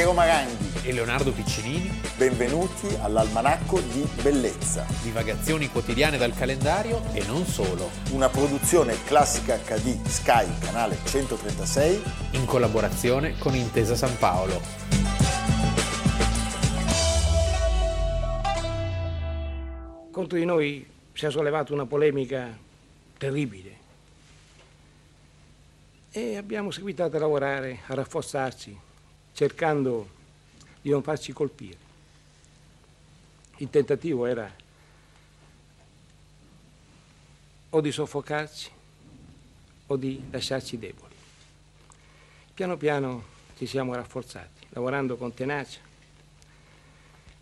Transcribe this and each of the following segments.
Piero Maranghi e Leonardo Piccinini. Benvenuti all'Almanacco di Bellezza. Divagazioni quotidiane dal calendario e non solo. Una produzione classica HD Sky, canale 136. In collaborazione con Intesa San Paolo. Contro di noi si è sollevata una polemica terribile e abbiamo seguitato a lavorare, a rafforzarci, cercando di non farci colpire. Il tentativo era o di soffocarci o di lasciarci deboli. Piano piano ci siamo rafforzati, lavorando con tenacia.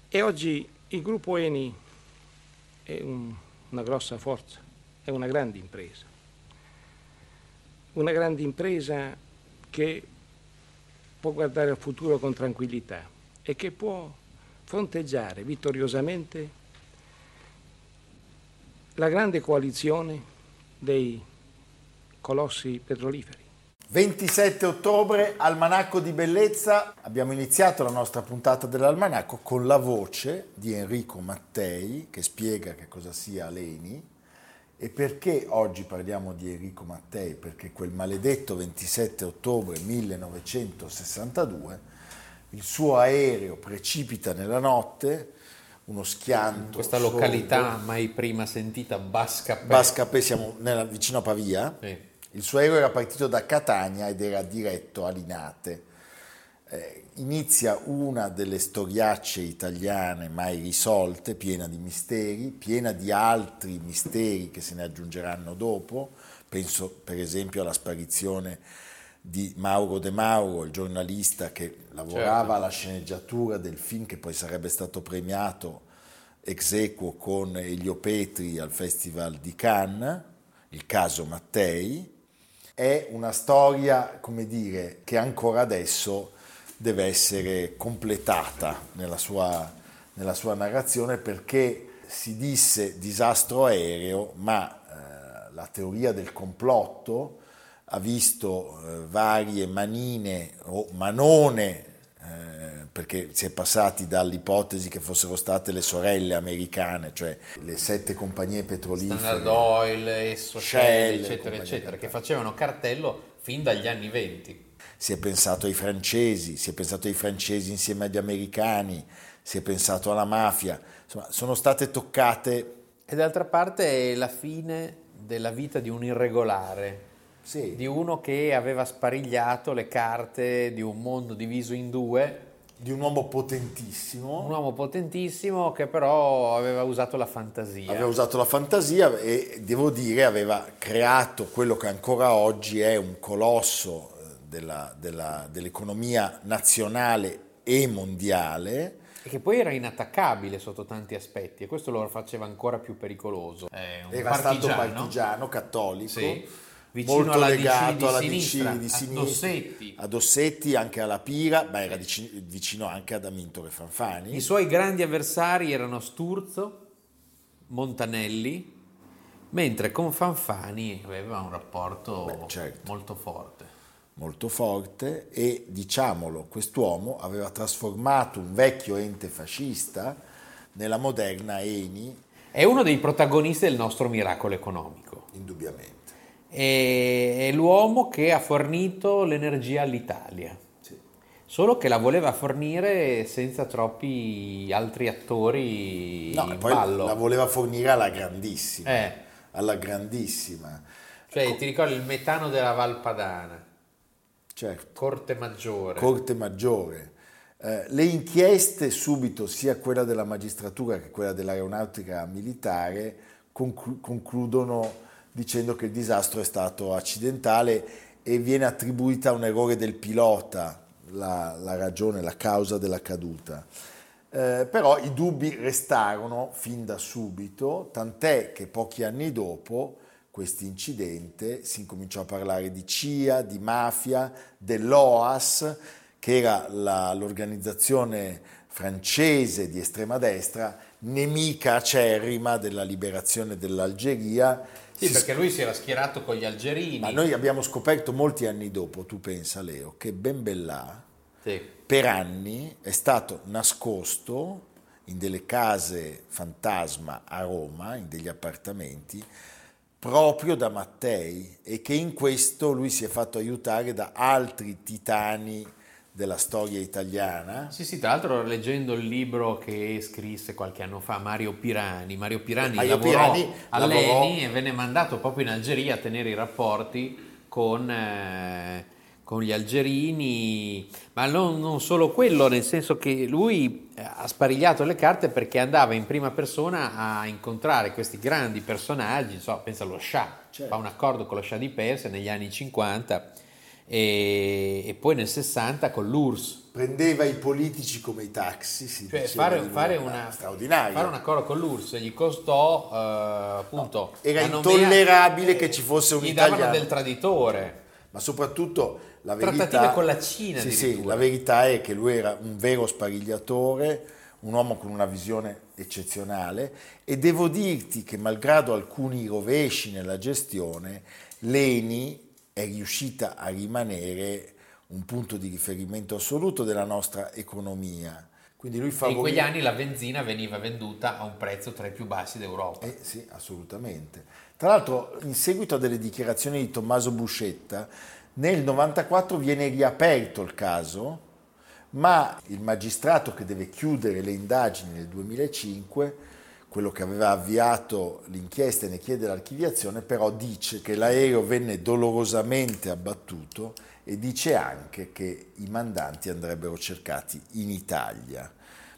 E oggi il gruppo Eni è un, una grossa forza, è una grande impresa una grande impresa che può guardare al futuro con tranquillità e che può fronteggiare vittoriosamente la grande coalizione dei colossi petroliferi. 27 ottobre, Almanacco di Bellezza. Abbiamo iniziato la nostra puntata dell'Almanacco con la voce di Enrico Mattei che spiega che cosa sia l'ENI e perché oggi parliamo di Enrico Mattei? Perché quel maledetto 27 ottobre 1962 il suo aereo precipita nella notte, uno schianto. Questa località sordo. mai prima sentita, Bascapè. Bascapè, siamo nella, vicino a Pavia. Sì. Il suo aereo era partito da Catania ed era diretto a Linate. Eh, inizia una delle storiacce italiane mai risolte, piena di misteri, piena di altri misteri che se ne aggiungeranno dopo. Penso per esempio alla sparizione di Mauro De Mauro, il giornalista che lavorava certo. alla sceneggiatura del film che poi sarebbe stato premiato ex equo con Elio Petri al Festival di Cannes, il caso Mattei. È una storia, come dire, che ancora adesso deve essere completata nella sua, nella sua narrazione perché si disse disastro aereo, ma eh, la teoria del complotto ha visto eh, varie manine o manone eh, perché si è passati dall'ipotesi che fossero state le sorelle americane, cioè le sette compagnie petrolifere, Standard Oil, Shell, eccetera, eccetera, che facevano cartello fin dagli anni 20 si è pensato ai francesi, si è pensato ai francesi insieme agli americani, si è pensato alla mafia, insomma sono state toccate. E d'altra parte è la fine della vita di un irregolare, sì. di uno che aveva sparigliato le carte di un mondo diviso in due. Di un uomo potentissimo. Un uomo potentissimo che però aveva usato la fantasia. Aveva usato la fantasia e devo dire aveva creato quello che ancora oggi è un colosso della, della, dell'economia nazionale e mondiale. E che poi era inattaccabile sotto tanti aspetti e questo lo faceva ancora più pericoloso. era stato partigiano cattolico. Sì vicino molto alla legato DC alla sinistra, DC di sinistra, a Dossetti. a Dossetti, anche alla Pira, ma era vicino anche ad Amintore Fanfani. I suoi grandi avversari erano Sturzo, Montanelli, mentre con Fanfani aveva un rapporto Beh, certo. molto forte molto forte e diciamolo, quest'uomo aveva trasformato un vecchio ente fascista nella moderna Eni. È uno dei protagonisti del nostro miracolo economico. Indubbiamente. È l'uomo che ha fornito l'energia all'Italia. Sì. Solo che la voleva fornire senza troppi altri attori no, in poi ballo. La voleva fornire alla grandissima. Eh. Alla grandissima. Cioè, ti ricordi il metano della Valpadana? certo. Corte Maggiore. Corte Maggiore. Eh, le inchieste subito, sia quella della magistratura che quella dell'aeronautica militare, conclu- concludono dicendo che il disastro è stato accidentale e viene attribuita a un errore del pilota la, la ragione, la causa della caduta. Eh, però i dubbi restarono fin da subito, tant'è che pochi anni dopo questo incidente si incominciò a parlare di CIA, di mafia, dell'OAS, che era la, l'organizzazione francese di estrema destra, nemica acerrima della liberazione dell'Algeria. Sì, perché lui si era schierato con gli algerini. Ma noi abbiamo scoperto molti anni dopo, tu pensa Leo, che Ben Bella sì. per anni è stato nascosto in delle case fantasma a Roma, in degli appartamenti, proprio da Mattei e che in questo lui si è fatto aiutare da altri titani della storia italiana. Sì, sì, tra l'altro leggendo il libro che scrisse qualche anno fa Mario Pirani, Mario Pirani Mario lavorò Pirani all'ENI e venne mandato proprio in Algeria a tenere i rapporti con... Eh, con gli algerini, ma non, non, solo quello, nel senso che lui eh, ha sparigliato le carte perché andava in prima persona a incontrare questi grandi personaggi, so, pensa allo Shah, certo. fa un accordo con lo Shah di Persia negli anni 50 e, e poi nel 60 con l'URSS. Prendeva i politici come i taxi, si cioè, fare, fare, una, fare, un accordo con l'URSS gli costò eh, appunto... No, era intollerabile che ci fosse un gli italiano. Gli del traditore. Ma soprattutto la verità, Trattative con la Cina. Sì, sì, la verità è che lui era un vero sparigliatore, un uomo con una visione eccezionale e devo dirti che malgrado alcuni rovesci nella gestione, l'ENI è riuscita a rimanere un punto di riferimento assoluto della nostra economia. Quindi lui favorì... In quegli anni la benzina veniva venduta a un prezzo tra i più bassi d'Europa. Eh sì, assolutamente. Tra l'altro, in seguito a delle dichiarazioni di Tommaso Buscetta, nel 94 viene riaperto il caso, ma il magistrato che deve chiudere le indagini nel 2005, quello che aveva avviato l'inchiesta e ne chiede l'archiviazione, però dice che l'aereo venne dolorosamente abbattuto e dice anche che i mandanti andrebbero cercati in Italia.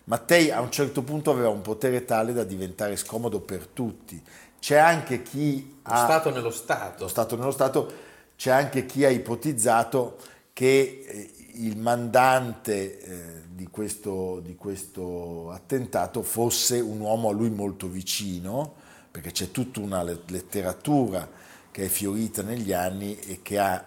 Mattei a un certo punto aveva un potere tale da diventare scomodo per tutti. C'è anche chi ha... Lo Stato nello Stato. Lo Stato nello Stato c'è anche chi ha ipotizzato che eh, il mandante eh, di, questo, di questo attentato fosse un uomo a lui molto vicino, perché c'è tutta una letteratura che è fiorita negli anni e che ha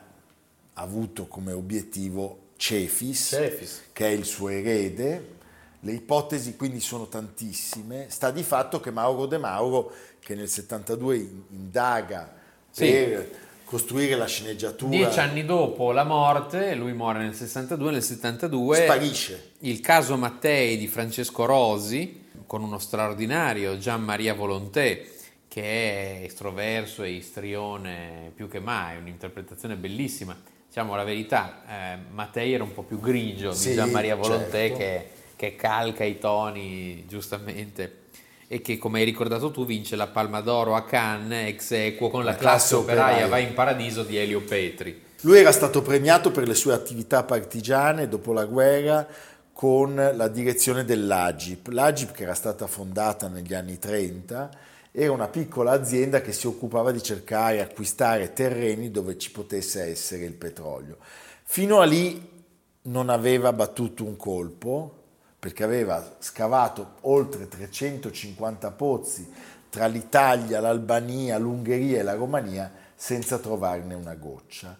avuto come obiettivo Cefis, Cefis, che è il suo erede. Le ipotesi quindi sono tantissime. Sta di fatto che Mauro De Mauro, che nel 72 indaga sì. per costruire la sceneggiatura. Dieci anni dopo la morte, lui muore nel 62, nel 72 sparisce. Il caso Mattei di Francesco Rosi, con uno straordinario Gian Maria Volonté, che è estroverso e istrione più che mai, un'interpretazione bellissima. Diciamo la verità, eh, Mattei era un po' più grigio sì, di Gian Maria Volonté certo. che, che calca i toni giustamente e che come hai ricordato tu vince la Palma d'Oro a Cannes ex equo con la, la classe, classe operaia, operaia va in paradiso di Elio Petri. Lui era stato premiato per le sue attività partigiane dopo la guerra con la direzione dell'Agip. L'Agip che era stata fondata negli anni 30 era una piccola azienda che si occupava di cercare e acquistare terreni dove ci potesse essere il petrolio. Fino a lì non aveva battuto un colpo, perché aveva scavato oltre 350 pozzi tra l'Italia, l'Albania, l'Ungheria e la Romania senza trovarne una goccia.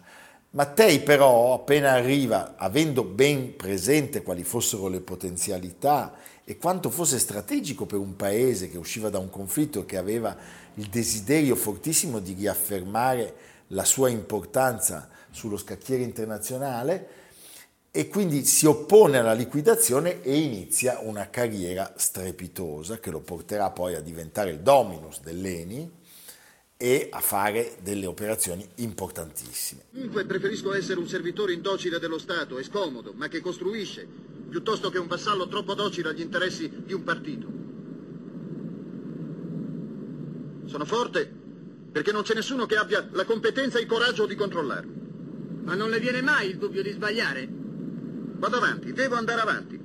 Mattei però appena arriva, avendo ben presente quali fossero le potenzialità e quanto fosse strategico per un paese che usciva da un conflitto e che aveva il desiderio fortissimo di riaffermare la sua importanza sullo scacchiere internazionale, e quindi si oppone alla liquidazione e inizia una carriera strepitosa che lo porterà poi a diventare il dominus dell'ENI e a fare delle operazioni importantissime. Comunque preferisco essere un servitore indocile dello Stato e scomodo, ma che costruisce, piuttosto che un vassallo troppo docile agli interessi di un partito. Sono forte perché non c'è nessuno che abbia la competenza e il coraggio di controllarmi. Ma non le viene mai il dubbio di sbagliare? Vado avanti, devo andare avanti.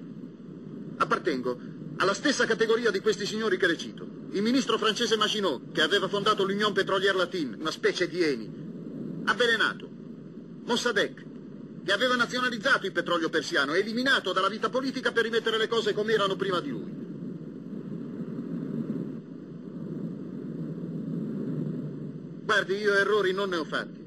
Appartengo alla stessa categoria di questi signori che le cito. Il ministro francese Maginot, che aveva fondato l'Union Pétrolière Latine, una specie di Eni, avvelenato. Mossadegh, che aveva nazionalizzato il petrolio persiano eliminato dalla vita politica per rimettere le cose come erano prima di lui. Guardi, io errori non ne ho fatti.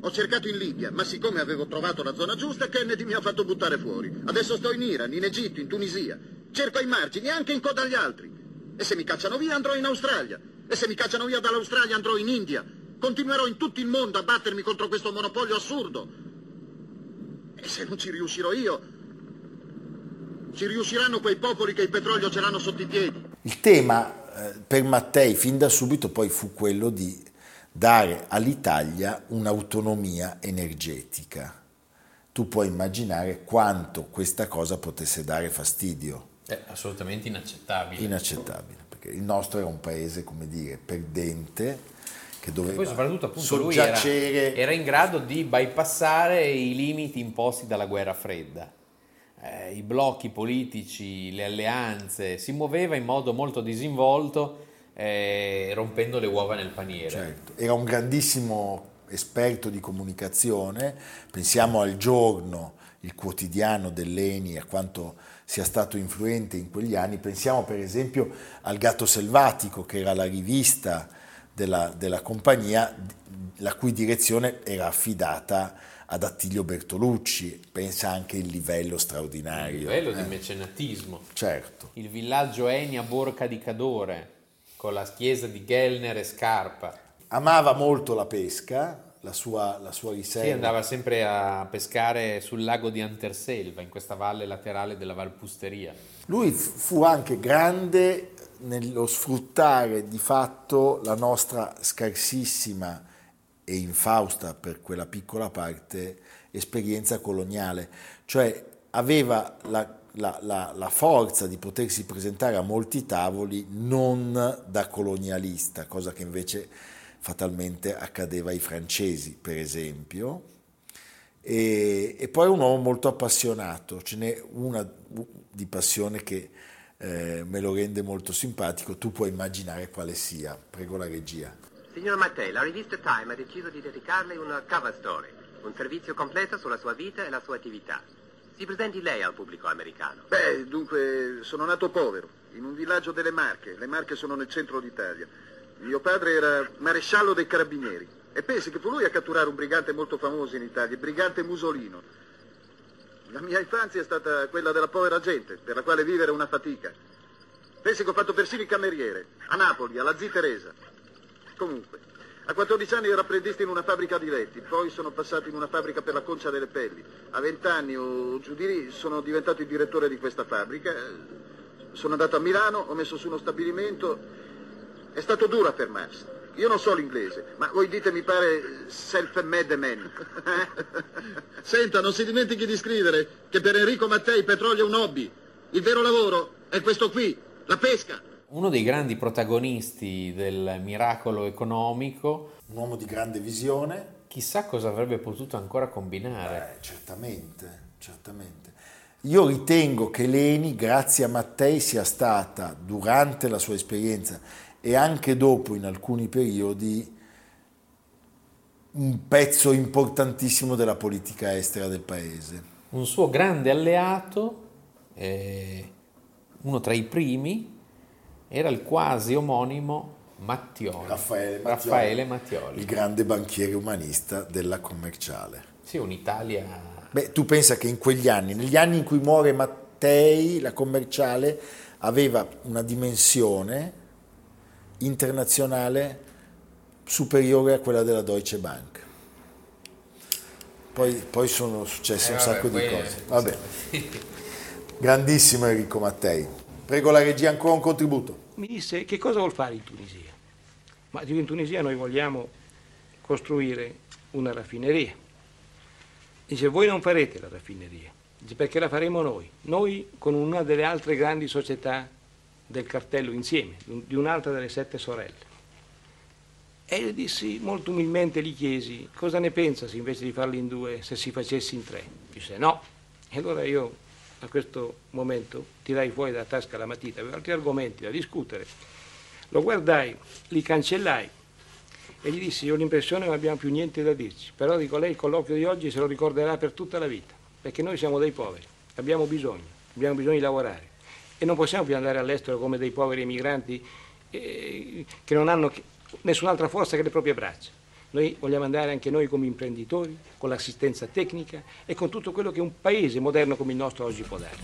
Ho cercato in Libia, ma siccome avevo trovato la zona giusta, Kennedy mi ha fatto buttare fuori. Adesso sto in Iran, in Egitto, in Tunisia. Cerco ai margini, anche in coda agli altri. E se mi cacciano via andrò in Australia. E se mi cacciano via dall'Australia andrò in India. Continuerò in tutto il mondo a battermi contro questo monopolio assurdo. E se non ci riuscirò io, Ci riusciranno quei popoli che il petrolio ce l'hanno sotto i piedi. Il tema eh, per Mattei fin da subito poi fu quello di dare all'Italia un'autonomia energetica. Tu puoi immaginare quanto questa cosa potesse dare fastidio. È assolutamente inaccettabile. Inaccettabile, perché il nostro era un paese, come dire, perdente, che doveva poi soprattutto appunto lui era, era, in grado di bypassare i limiti imposti dalla guerra fredda eh, i blocchi politici, le alleanze, si muoveva in modo molto disinvolto, eh, rompendo le uova nel paniere. Certo. Era un grandissimo esperto di comunicazione, pensiamo al giorno, il quotidiano dell'Eni, a quanto sia stato influente in quegli anni, pensiamo per esempio al Gatto Selvatico, che era la rivista della, della compagnia, la cui direzione era affidata ad Attilio Bertolucci, pensa anche il livello straordinario. Il livello eh. di mecenatismo. Certo. Il villaggio Eni a Borca di Cadore, con la chiesa di Gellner e Scarpa. Amava molto la pesca, la sua, la sua riserva. Sì, andava sempre a pescare sul lago di Anterselva, in questa valle laterale della Valpusteria. Lui fu anche grande nello sfruttare di fatto la nostra scarsissima e infausta per quella piccola parte esperienza coloniale, cioè aveva la, la, la, la, forza di potersi presentare a molti tavoli non da colonialista, cosa che invece fatalmente accadeva ai francesi, per esempio. E, e poi un uomo molto appassionato, ce n'è una di passione che eh, me lo rende molto simpatico, tu puoi immaginare quale sia, prego la regia. Signor Mattei, la rivista Time ha deciso di dedicarle una cover story, un servizio completo sulla sua vita e la sua attività. Si presenti lei al pubblico americano. Beh, dunque, sono nato povero, in un villaggio delle Marche. Le Marche sono nel centro d'Italia. Mio padre era maresciallo dei carabinieri. E pensi che fu lui a catturare un brigante molto famoso in Italia, il brigante Musolino. La mia infanzia è stata quella della povera gente, per la quale vivere è una fatica. Pensi che ho fatto persino il cameriere, a Napoli, alla zia Teresa. Comunque, a 14 anni ero apprendista in una fabbrica di letti, poi sono passato in una fabbrica per la concia delle pelli. A 20 anni o giù di lì sono diventato il direttore di questa fabbrica. Sono andato a Milano, ho messo su uno stabilimento. È stato duro affermarsi. Io non so l'inglese, ma voi dite mi pare self-made man. Senta, non si dimentichi di scrivere che per Enrico Mattei petrolio è un hobby. Il vero lavoro è questo qui, la pesca uno dei grandi protagonisti del miracolo economico. Un uomo di grande visione. Chissà cosa avrebbe potuto ancora combinare. Beh, certamente, certamente. Io ritengo che Leni, grazie a Mattei, sia stata, durante la sua esperienza e anche dopo in alcuni periodi, un pezzo importantissimo della politica estera del paese. Un suo grande alleato, eh, uno tra i primi, era il quasi omonimo Mattioli. Raffaele Mattioli, Raffaele Mattioli. Il grande banchiere umanista della commerciale. Sì, un'Italia... Beh, tu pensa che in quegli anni, negli anni in cui muore Mattei, la commerciale aveva una dimensione internazionale superiore a quella della Deutsche Bank. Poi, poi sono successe eh, un vabbè, sacco di cose. Vabbè. Grandissimo Enrico Mattei. Prego la regia ancora un contributo. Mi disse che cosa vuol fare in Tunisia? Ma in Tunisia noi vogliamo costruire una raffineria. Dice voi non farete la raffineria, dice perché la faremo noi, noi con una delle altre grandi società del cartello insieme, di un'altra delle sette sorelle. E io dissi molto umilmente, gli chiesi cosa ne pensa se invece di farli in due, se si facessi in tre. Dice no. E allora io a questo momento tirai fuori dalla tasca la matita, avevo altri argomenti da discutere. Lo guardai, li cancellai e gli dissi, ho l'impressione che non abbiamo più niente da dirci, però dico lei il colloquio di oggi se lo ricorderà per tutta la vita, perché noi siamo dei poveri, abbiamo bisogno, abbiamo bisogno di lavorare e non possiamo più andare all'estero come dei poveri emigranti eh, che non hanno nessun'altra forza che le proprie braccia. Noi vogliamo andare anche noi come imprenditori, con l'assistenza tecnica e con tutto quello che un paese moderno come il nostro oggi può dare.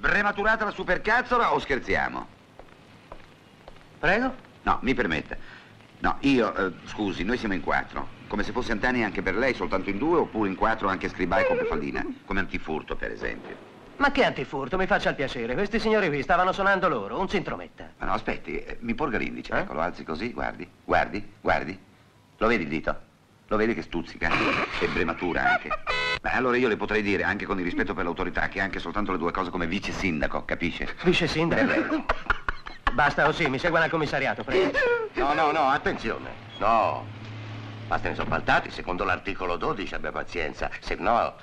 Prematurata la supercazzola o scherziamo? Prego? No, mi permetta. No, io, eh, scusi, noi siamo in quattro. Come se fosse Antani anche per lei, soltanto in due, oppure in quattro anche Scribai con Pefaldina. Come antifurto, per esempio. Ma che antifurto, mi faccia il piacere. Questi signori qui stavano suonando loro, un sintrometta. Ma no, aspetti, eh, mi porga l'indice, eh? ecco, lo alzi così, guardi, guardi, guardi. Lo vedi il dito? Lo vedi che stuzzica? E brematura anche. Beh, allora io le potrei dire, anche con il rispetto per l'autorità, che anche soltanto le due cose come vice sindaco, capisce? Vice sindaco? Basta così, mi segua al commissariato, prego. No, no, no, attenzione. No. Basta ne sono faltati, secondo l'articolo 12 abbia pazienza, se no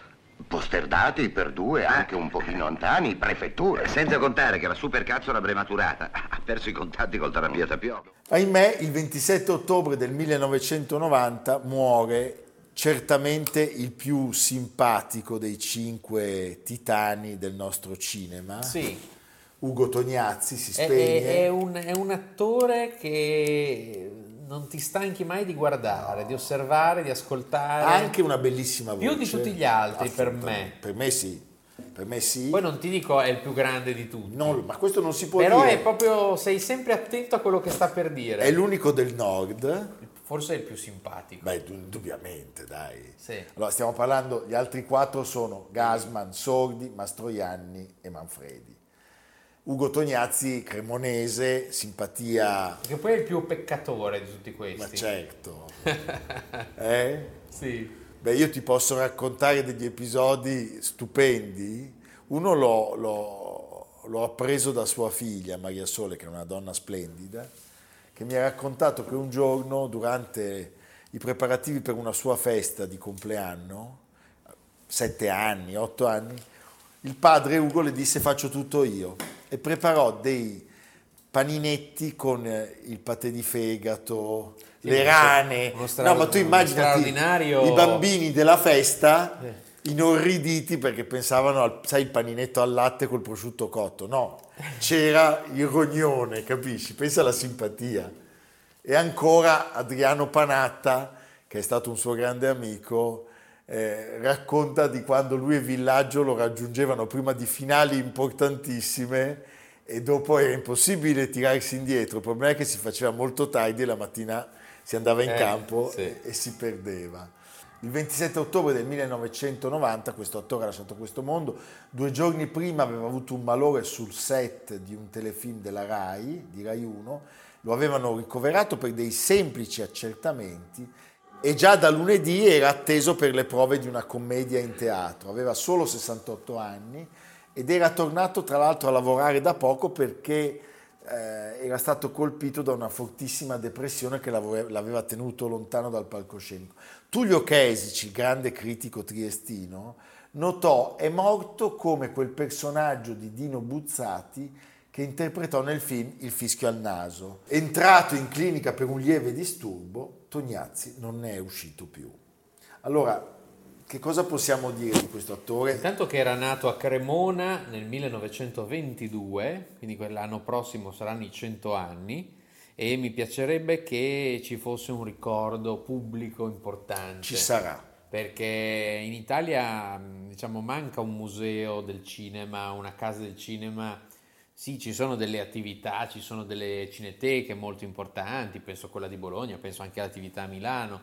posterdati per due, anche un pochino antani, prefetture. Senza contare che la supercazzola brematurata ha perso i contatti col terapia Tapiolo. Ahimè, il 27 ottobre del 1990 muore certamente il più simpatico dei cinque titani del nostro cinema. Sì. Ugo Tognazzi si spegne. È, è, un, è un attore che non ti stanchi mai di guardare, di osservare, di ascoltare. Ha anche una bellissima voce. Più di tutti gli altri per me. Per me sì. Per me sì. Poi non ti dico è il più grande di tutti. No, ma questo non si può Però dire. Però è proprio, sei sempre attento a quello che sta per dire. È l'unico del nord. Forse è il più simpatico. Beh, indubbiamente, dai. Sì. Allora, stiamo parlando, gli altri quattro sono Gasman, Sordi, Mastroianni e Manfredi. Ugo Tognazzi, cremonese, simpatia... Che poi è il più peccatore di tutti questi. Ma certo. eh? Sì. Beh, io ti posso raccontare degli episodi stupendi. Uno l'ho, l'ho, l'ho appreso da sua figlia, Maria Sole, che è una donna splendida, che mi ha raccontato che un giorno, durante i preparativi per una sua festa di compleanno, sette anni, otto anni, il padre Ugo le disse faccio tutto io e preparò dei paninetti con il patè di fegato, sì, le rane. Stra- no, ma tu immaginati i bambini della festa eh. inorriditi perché pensavano al sai, il paninetto al latte col prosciutto cotto. No, c'era il rognone, capisci? Pensa alla simpatia. E ancora Adriano Panatta, che è stato un suo grande amico, eh, racconta di quando lui e Villaggio lo raggiungevano prima di finali importantissime e dopo era impossibile tirarsi indietro. Il problema è che si faceva molto tardi e la mattina si andava in eh, campo sì. e, e, si perdeva. Il 27 ottobre del 1990 questo attore ha lasciato questo mondo, due giorni prima aveva avuto un malore sul set di un telefilm della RAI, di RAI 1, lo avevano ricoverato per dei semplici accertamenti e già da lunedì era atteso per le prove di una commedia in teatro. Aveva solo 68 anni ed era tornato tra l'altro a lavorare da poco perché eh, era stato colpito da una fortissima depressione che l'aveva tenuto lontano dal palcoscenico. Tullio Chesici, grande critico triestino, notò è morto come quel personaggio di Dino Buzzati che interpretò nel film Il fischio al naso. Entrato in clinica per un lieve disturbo, Tognazzi non ne è uscito più. Allora, che cosa possiamo dire di questo attore? Intanto che era nato a Cremona nel 1922, quindi quell'anno prossimo saranno i 100 anni, e mi piacerebbe che ci fosse un ricordo pubblico importante. Ci sarà. Perché in Italia diciamo, manca un museo del cinema, una casa del cinema sì, ci sono delle attività, ci sono delle cineteche molto importanti, penso a quella di Bologna, penso anche all'attività a Milano,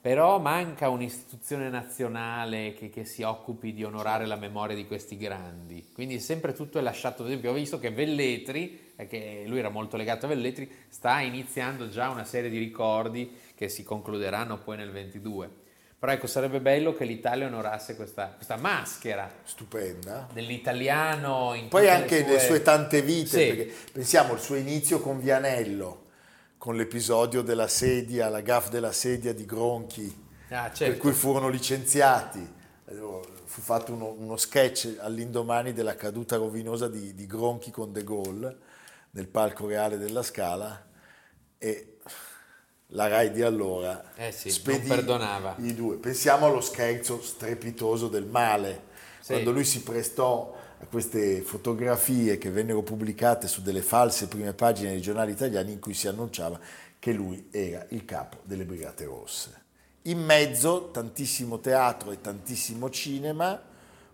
però manca un'istituzione nazionale che, che, si occupi di onorare la memoria di questi grandi. Quindi sempre tutto è lasciato, ad esempio ho visto che Velletri, che lui era molto legato a Velletri, sta iniziando già una serie di ricordi che si concluderanno poi nel 22. Però ecco, sarebbe bello che l'Italia onorasse questa, questa maschera. Stupenda. Dell'italiano in Poi anche le sue... le sue tante vite, sì. perché pensiamo al suo inizio con Vianello, con l'episodio della sedia, la gaff della sedia di Gronchi, ah, certo. per cui furono licenziati. Fu fatto uno, uno, sketch all'indomani della caduta rovinosa di, di Gronchi con De Gaulle nel palco reale della Scala e la Rai di allora eh sì, spedì perdonava. i due. Pensiamo allo scherzo strepitoso del male, sì. quando lui si prestò a queste fotografie che vennero pubblicate su delle false prime pagine dei giornali italiani in cui si annunciava che lui era il capo delle Brigate Rosse. In mezzo tantissimo teatro e tantissimo cinema,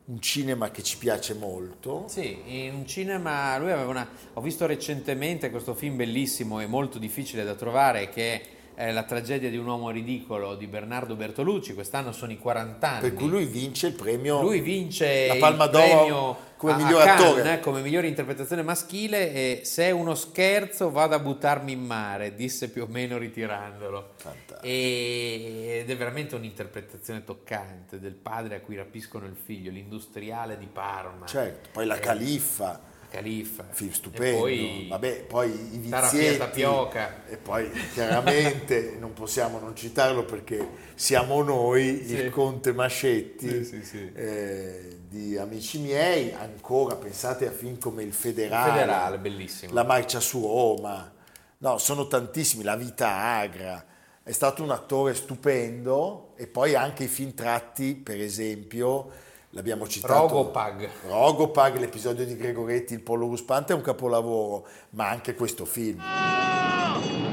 un cinema che ci piace molto. Sì, in un cinema, lui aveva una... Ho visto recentemente questo film bellissimo e molto difficile da trovare che eh, La tragedia di un uomo ridicolo di Bernardo Bertolucci, quest'anno sono i 40 anni. Per cui lui vince il premio. Lui vince la Palma il d'Oro premio come a- miglior a Cannes, attore. come migliore interpretazione maschile e se è uno scherzo vado a buttarmi in mare, disse più o meno ritirandolo. E- ed è veramente un'interpretazione toccante del padre a cui rapiscono il figlio, l'industriale di Parma. Certo, poi la Eh, Califfa. Califfa. Film stupendo. E poi Vabbè, poi i vizietti. Tapioca. E poi chiaramente non possiamo non citarlo perché siamo noi, Sì. il Conte Mascetti Sì, sì, eh, di Amici miei. Ancora pensate a film come Il Federale. Federale, bellissimo. La marcia su Roma. No, sono tantissimi. La vita agra. È stato un attore stupendo e poi anche i film tratti, per esempio, l'abbiamo citato. Rogopag. Rogopag, l'episodio di Gregoretti, Il pollo ruspante è un capolavoro, ma anche questo film.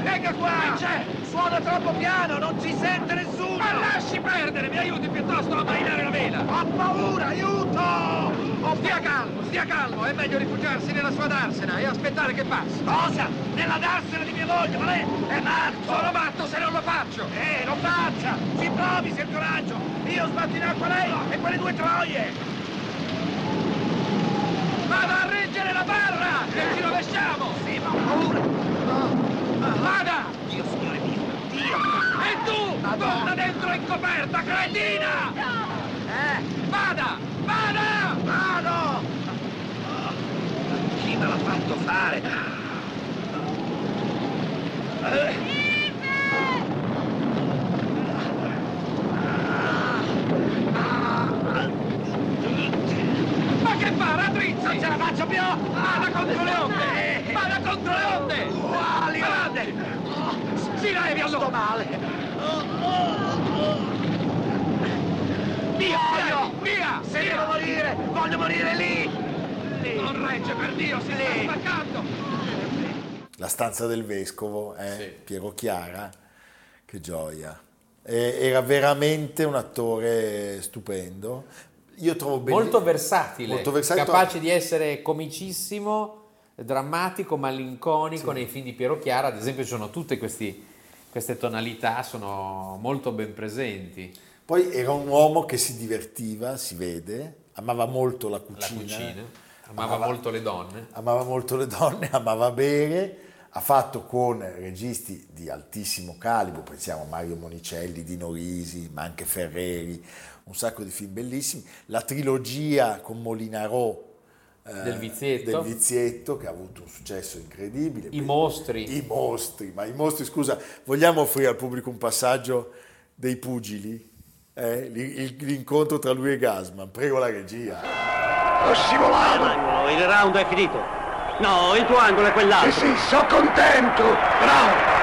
Venga qua! c'è? Suona troppo piano, non ci sente nessuno! Ma lasci perdere, mi aiuti piuttosto a marinare la vela! Ho paura, aiuto! Oh, stia calmo, stia calmo, è meglio rifugiarsi nella sua darsena e aspettare che passi. Cosa? Nella darsena di mia moglie, ma lei è matto! Sono matto se non lo faccio! Eh, lo faccia! Si provi se il coraggio! Io sbatto in acqua lei e quelle due troie! Vada a reggere la barra! E ci rovesciamo! Sì, ma ho paura! Vada! Dio, signore mio! Dio! E tu! Torna dentro in coperta, cretina! Eh? Vada! Vada! Vado! Chi me l'ha fatto fare? Eh. Ma che fa, Faccio più! Vada contro le onde! Vada contro le onde! Quali onde? Si levi allora! Sto male! Via! Via! Via! Se devo morire, voglio morire lì! Non regge, per Dio, si sta staccando! La stanza del vescovo, eh, Piero Chiara, che gioia. E- era veramente un attore stupendo. Io trovo belli- molto versatile, molto versatile. capace di essere comicissimo, drammatico, malinconico nei film di Piero Chiara, ad esempio ci sono tutte questi- queste tonalità, sono molto ben presenti. Poi era un uomo che si divertiva, si vede, amava molto la La cucina. cucina, amava molto le donne. amava molto le donne, amava bere, ha fatto con registi di altissimo calibro, pensiamo a Mario Monicelli, Dino Risi, ma anche Ferreri, un sacco di film bellissimi. La trilogia con Molinarò eh, Del Vizietto. del Vizietto, che ha avuto un successo incredibile. I mostri. I mostri, ma i mostri, scusa, vogliamo offrire al pubblico un passaggio dei pugili? Eh, l'incontro tra lui e Gasman, prego la regia. Ho scivolato! Angolo, il round è finito. No, il tuo angolo è quell'altro. Sì, sì, sono contento! Bravo!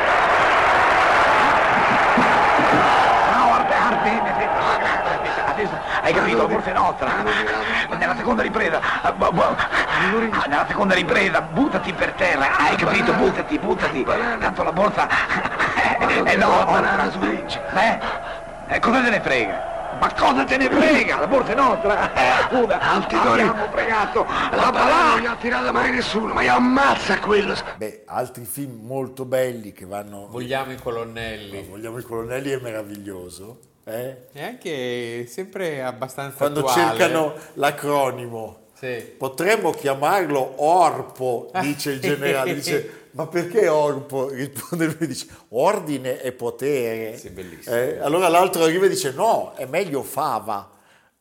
No, guarda, Ardenne, adesso hai capito, forse è nostra. Nella seconda ripresa, ah, ah, nella seconda ripresa, buttati per terra, hai capito, buttati, buttati. Tanto la borsa è nostra. Eh? Eh, cosa te ne frega? Ma cosa te ne frega? La borsa è nostra! Eh, scusa, abbiamo pregato la balà! Non gli ha tirata mai nessuno, ma io ammazza quello! Beh, altri film molto belli che vanno... Vogliamo i colonnelli. Vogliamo i colonnelli è meraviglioso. eh? E anche sempre abbastanza Quando attuale. cercano l'acronimo. Sì. Potremmo chiamarlo Orpo, dice il generale. Dice, ma perché Orpo? Risponde lui, dice, ordine e potere. Sì, bellissimo. Eh, Allora l'altro arriva e dice, no, è meglio Fava.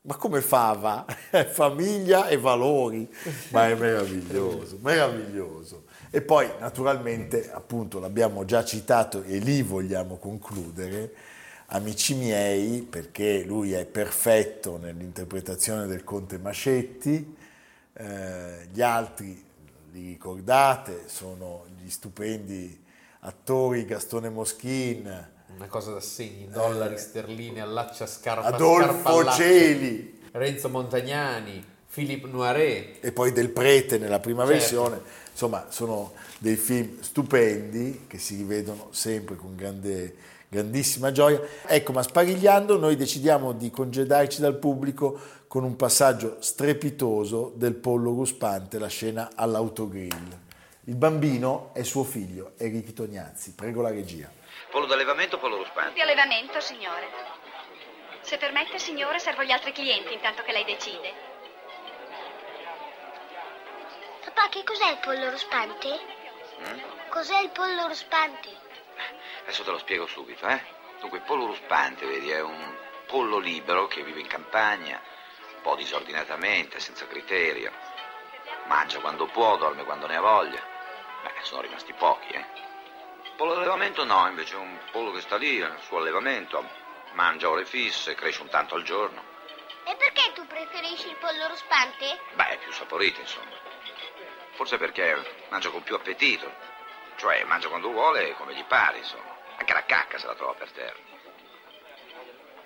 Ma come Fava? Famiglia e valori. Ma è meraviglioso, meraviglioso. E poi, naturalmente, appunto, l'abbiamo già citato e lì vogliamo concludere, Amici miei, perché lui è perfetto nell'interpretazione del Conte Mascetti, eh, gli altri li ricordate, sono gli stupendi attori Gastone Moschin, Una cosa da segni, dollari, sterline, allaccia scarpa, Adolfo. Celi Renzo Montagnani, Philippe Noiret. e poi Del Prete nella prima Certo. versione. Insomma, sono dei film stupendi che si rivedono sempre con grande, grandissima gioia. Ecco, ma sparigliando noi decidiamo di congedarci dal pubblico con un passaggio strepitoso del pollo ruspante, la scena all'autogrill. Il bambino è suo figlio, Enrico Tognazzi. Prego la regia. Pollo d'allevamento o pollo ruspante? Di allevamento, signore. Se permette, signore, servo gli altri clienti intanto che lei decide. Papà, che cos'è il pollo ruspante? Mm? Cos'è il pollo ruspante? Adesso te lo spiego subito, eh? Dunque, il pollo ruspante, vedi, è un pollo libero che vive in campagna, po' disordinatamente, senza criterio. Mangia quando può, dorme quando ne ha voglia. Beh, sono rimasti pochi, eh? Pollo d'allevamento no, invece è un pollo che sta lì, al suo allevamento, mangia ore fisse, cresce un tanto al giorno. E perché tu preferisci il pollo ruspante? Beh, è più saporito, insomma. Forse perché mangia con più appetito. Cioè, mangia quando vuole e come gli pare, insomma. Anche la cacca se la trova per terra.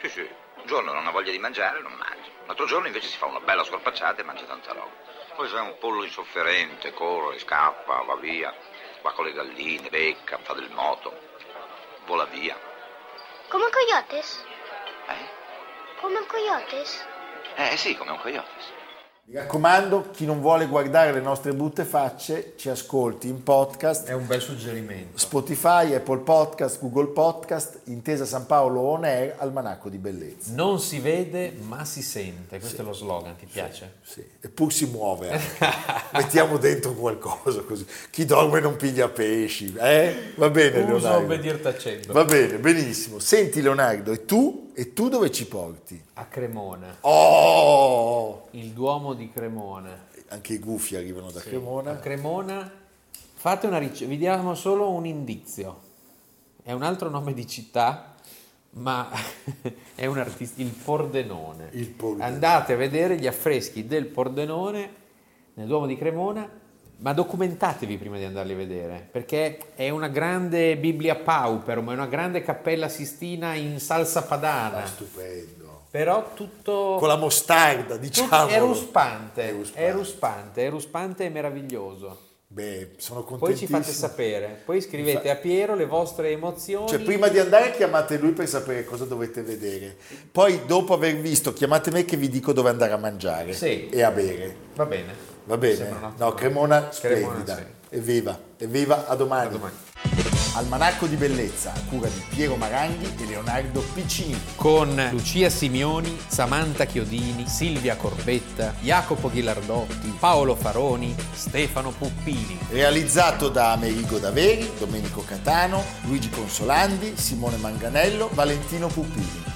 Sì, sì. Un giorno non ha voglia di mangiare, non mangia. Un altro giorno invece si fa una bella scorpacciata e mangia tanta roba. Poi fa un pollo insofferente, corre, scappa, va via. Va con le galline, becca, fa del moto. Vola via. Come un coyotes? Eh? Come un coyotes? Eh sì, come un coyote. Mi raccomando, chi non vuole guardare le nostre brutte facce, ci ascolti in podcast. È un bel suggerimento. Spotify, Apple Podcast, Google Podcast, Intesa San Paolo On Air, Almanacco di Bellezza. Non si vede, ma si sente. Questo sì. è lo slogan, ti piace? Sì, sì. eppur si muove anche. Mettiamo dentro qualcosa così. Chi dorme non piglia pesci. Eh? Va bene, Uso Leonardo. obbedir tacendo. Va bene, benissimo. Senti, Leonardo, e tu? E tu dove ci porti? A Cremona. Oh! Il Duomo di Cremona. Anche i gufi arrivano da Sì. Cremona. A Cremona. Fate una ricerca, vi diamo solo un indizio. È un altro nome di città, ma è un artista, il Pordenone. Il Pordenone. Andate a vedere gli affreschi del Pordenone nel Duomo di Cremona, ma documentatevi prima di andarli a vedere, perché è una grande Biblia Pauperum, è una grande cappella sistina in salsa padana. Ah, stupendo. Però tutto... Con la mostarda, diciamo. È ruspante, È ruspante. è ruspante, è ruspante e meraviglioso. Beh, sono Poi ci fate sapere, poi scrivete a Piero le vostre emozioni. Cioè, prima di andare chiamate lui per sapere cosa dovete vedere. Poi, dopo aver visto, chiamate me che vi dico dove andare a mangiare Sì. e a bere. Va bene. Va bene? No, Cremona Cremona, splendida. sì. Evviva, evviva, a domani. A domani. Almanacco di bellezza, a cura di Piero Maranghi e Leonardo Piccini. Con Lucia Simioni, Samantha Chiodini, Silvia Corbetta, Jacopo Ghilardotti, Paolo Faroni, Stefano Puppini. Realizzato da Amerigo Daveri, Domenico Catano, Luigi Consolandi, Simone Manganello, Valentino Puppini.